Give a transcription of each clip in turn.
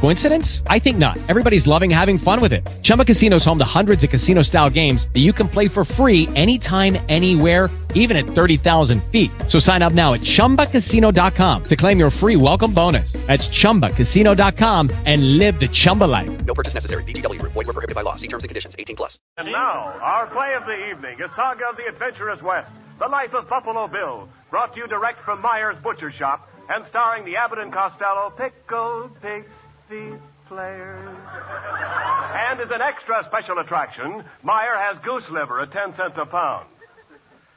Coincidence? I think not. Everybody's loving having fun with it. Chumba Casino is home to hundreds of casino-style games that you can play for free anytime, anywhere, even at 30,000 feet. So sign up now at ChumbaCasino.com to claim your free welcome bonus. That's ChumbaCasino.com and live the Chumba life. No purchase necessary. VGW. Void where prohibited by law. See terms and conditions. 18 plus. And now, our play of the evening, a saga of the adventurous West, the life of Buffalo Bill, brought to you direct from Meyer's Butcher Shop, and starring the Abbott and Costello Pickled Pig's Feet Players. And as an extra special attraction, Meyer has goose liver at 10 cents a pound.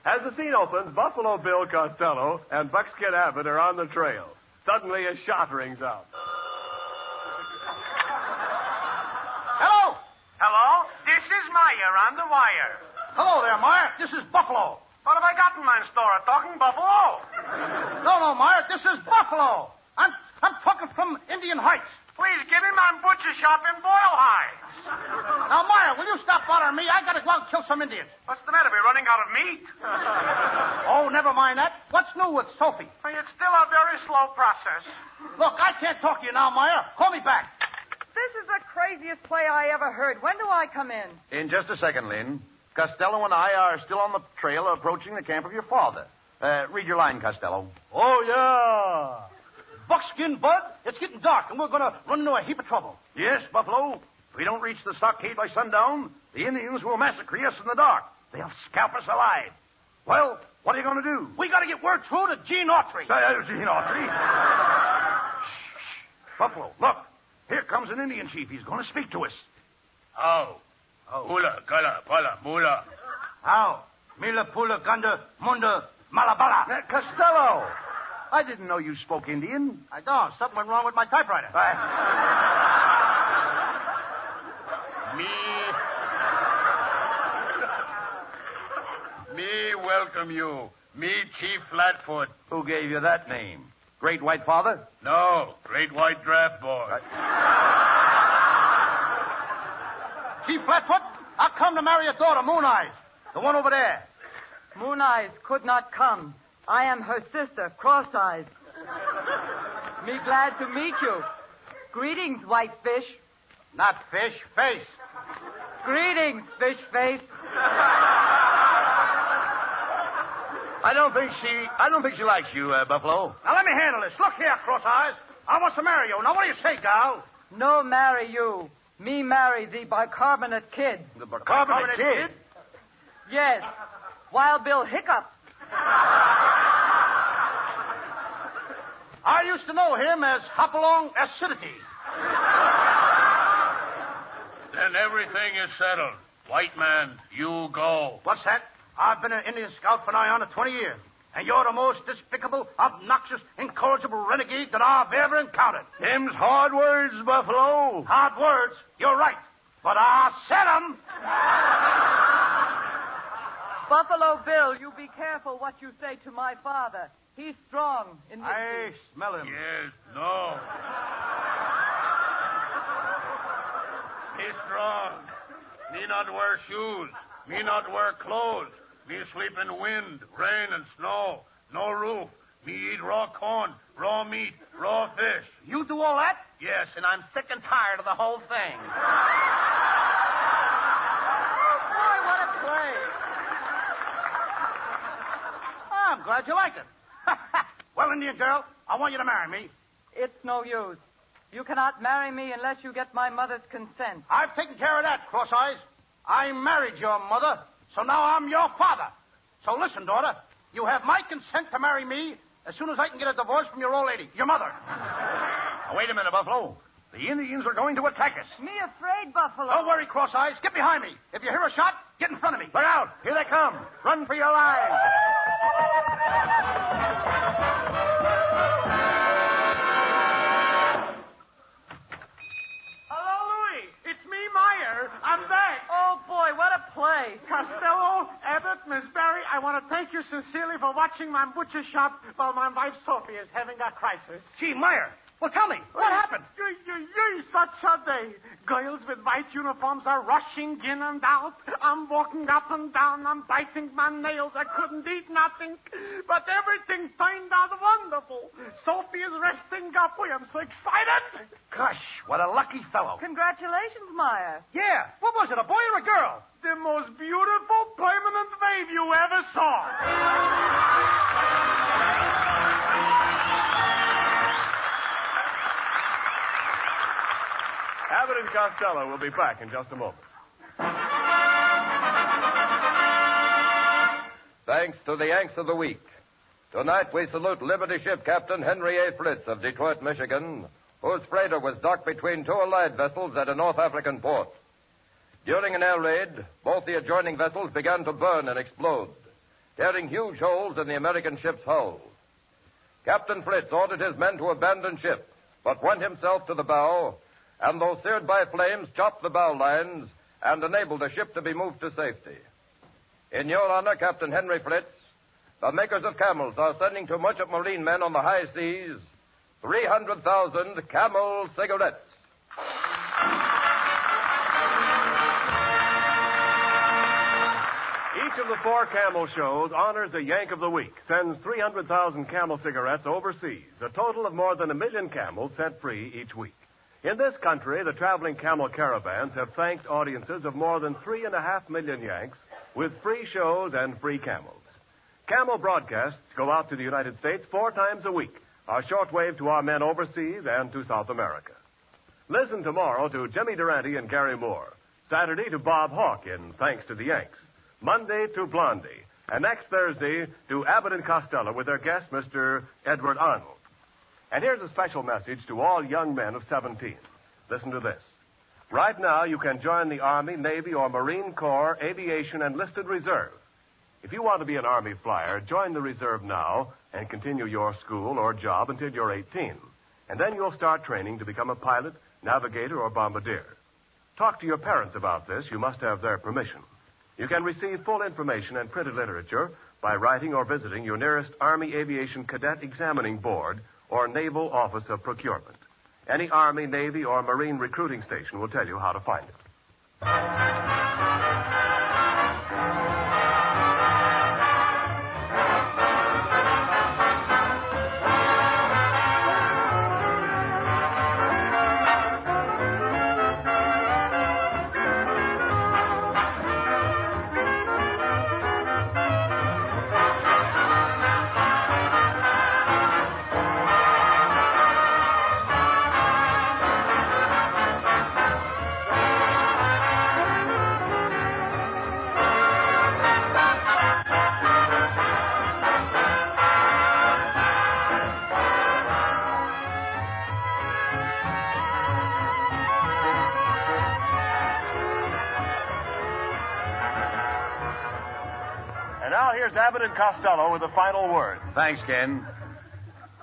As the scene opens, Buffalo Bill Costello and Buckskin Abbott are on the trail. Suddenly, a shot rings out. Hello? Hello? This is Meyer on the wire. Hello there, Meyer. This is Buffalo. What have I got in my store? Talking buffalo? No, no, Meyer. This is Buffalo. I'm, I'm talking from Indian Heights. Please give butcher shop in Boyle Heights. Now, Meyer, will you stop bothering me? I gotta go out and kill some Indians. What's the matter? We're running out of meat. Oh, never mind that. What's new with Sophie? Well, It's still a very slow process. Look, I can't talk to you now, Meyer. Call me back. This is the craziest play I ever heard. When do I come in? In just a second, Lynn. Costello and I are still on the trail approaching the camp of your father. Uh, read your line, Costello. Oh, yeah. Buckskin Bud, it's getting dark, and we're gonna run into a heap of trouble. Yes, Buffalo. If we don't reach the stockade by sundown, the Indians will massacre us in the dark. They'll scalp us alive. Well, what are you going to do? We gotta get word through to Gene Autry. Uh, Gene Autry. shh, shh. Buffalo, look. Here comes an Indian chief. He's going to speak to us. Oh. Hula, gala, pala, mula. How? Mila Pula Gunda Munda Malabala. Uh, Costello. I didn't know you spoke Indian. I don't. Something went wrong with my typewriter. Me. Me welcome you. Me Chief Flatfoot. Who gave you that name? Great White Father? No, Great White Draft Board. Chief Flatfoot, I come to marry your daughter, Moon Eyes. The one over there. Moon Eyes could not come. I am her sister, Cross Eyes. Me glad to meet you. Greetings, Whitefish. Not fish, face. Greetings, Fish Face. I don't think she. I don't think she likes you, uh, Buffalo. Now let me handle this. Look here, Cross Eyes. I want to marry you. Now what do you say, gal? No marry you. Me marry the bicarbonate kid. The bicarbonate kid. Yes. Wild Bill Hiccup. I used to know him as Hopalong Acidity. Then everything is settled. White man, you go. What's that? I've been an Indian scout for nigh on to 20 years. And you're the most despicable, obnoxious, incorrigible renegade that I've ever encountered. Them's hard words, Buffalo. Hard words, you're right. But I said 'em. Buffalo Bill, you be careful what you say to my father. He's strong in the I smell him. Yes, no. He's strong. Me not wear shoes. Me not wear clothes. Me sleep in wind, rain, and snow. No roof. Me eat raw corn, raw meat, raw fish. You do all that? Yes, and I'm sick and tired of the whole thing. Boy, what a play. I'm glad you like it. well, Indian girl, I want you to marry me. It's no use. You cannot marry me unless you get my mother's consent. I've taken care of that, Cross Eyes. I married your mother, so now I'm your father. So listen, daughter. You have my consent to marry me as soon as I can get a divorce from your old lady, your mother. Now, wait a minute, Buffalo. The Indians are going to attack us. Me afraid, Buffalo. Don't worry, Cross Eyes. Get behind me. If you hear a shot, get in front of me. Look out! Here they come! Run for your lives! Hello, Louis. It's me, Meyer. I'm back. Oh, boy, what a play. Costello, Abbott, Miss Bari, I want to thank you sincerely for watching my butcher shop while my wife Sophie is having a crisis. Gee, Meyer. Well, tell me, what happened? Yee, yee, yee, such a day. Girls with white uniforms are rushing in and out. I'm walking up and down. I'm biting my nails. I couldn't eat nothing. But everything turned out wonderful. Sophie is resting up. We am so excited. Gosh, what a lucky fellow. Congratulations, Meyer. Yeah. What was it, a boy or a girl? The most beautiful permanent wave you ever saw. Abbott and Costello will be back in just a moment. Thanks to the Yanks of the Week. Tonight we salute Liberty ship Captain Henry A. Fritz of Detroit, Michigan, whose freighter was docked between two Allied vessels at a North African port. During an air raid, both the adjoining vessels began to burn and explode, tearing huge holes in the American ship's hull. Captain Fritz ordered his men to abandon ship, but went himself to the bow, and though seared by flames, chopped the bow lines and enabled the ship to be moved to safety. In your honor, Captain Henry Fritz, the makers of camels are sending to merchant marine men on the high seas 300,000 camel cigarettes. Each of the four camel shows honors a Yank of the Week, sends 300,000 camel cigarettes overseas, a total of more than a million camels set free each week. In this country, the traveling camel caravans have thanked audiences of more than three and a half million Yanks with free shows and free camels. Camel broadcasts go out to the United States four times a week, a shortwave to our men overseas and to South America. Listen tomorrow to Jimmy Durante and Garry Moore. Saturday to Bob Hawk in Thanks to the Yanks. Monday to Blondie. And next Thursday to Abbott and Costello with their guest, Mr. Edward Arnold. And here's a special message to all young men of 17. Listen to this. Right now, you can join the Army, Navy, or Marine Corps, Aviation, Enlisted Reserve. If you want to be an Army flyer, join the reserve now and continue your school or job until you're 18. And then you'll start training to become a pilot, navigator, or bombardier. Talk to your parents about this. You must have their permission. You can receive full information and printed literature by writing or visiting your nearest Army Aviation Cadet Examining Board or Naval Office of Procurement. Any Army, Navy, or Marine recruiting station will tell you how to find it. Here's Abbott and Costello with the final word. Thanks, Ken.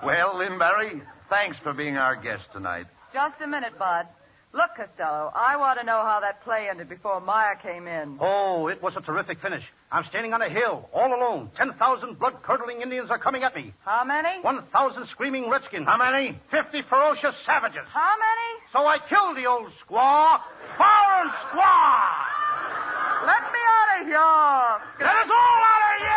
Well, Lynn Bari, thanks for being our guest tonight. Just a minute, Bud. Look, Costello, I want to know how that play ended before Meyer came in. Oh, it was a terrific finish. I'm standing on a hill, all alone. 10,000 blood-curdling Indians are coming at me. How many? 1,000 screaming redskins. How many? 50 ferocious savages. How many? So I killed the old squaw. Fire and squaw! Let me out of here. Let us all out of here!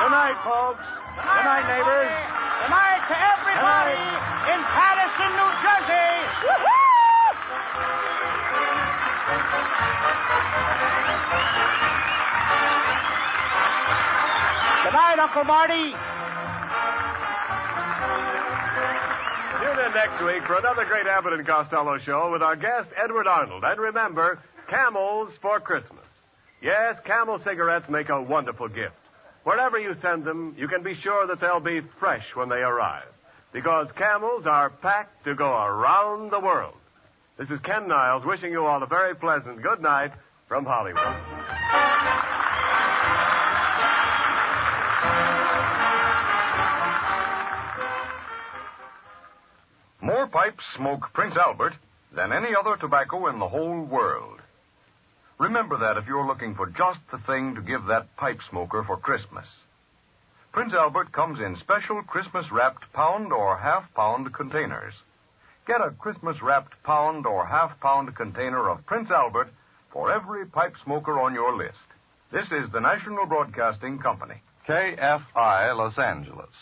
Good night, folks. Good night, neighbors. Good night to everybody in Paterson, New Jersey. Good night, Uncle Marty. Tune in next week for another great Abbott and Costello show with our guest, Edward Arnold. And remember, camels for Christmas. Yes, camel cigarettes make a wonderful gift. Wherever you send them, you can be sure that they'll be fresh when they arrive. Because camels are packed to go around the world. This is Ken Niles wishing you all a very pleasant good night from Hollywood. More pipes smoke Prince Albert than any other tobacco in the whole world. Remember that if you're looking for just the thing to give that pipe smoker for Christmas. Prince Albert comes in special Christmas wrapped pound or half pound containers. Get a Christmas wrapped pound or half pound container of Prince Albert for every pipe smoker on your list. This is the National Broadcasting Company. KFI Los Angeles.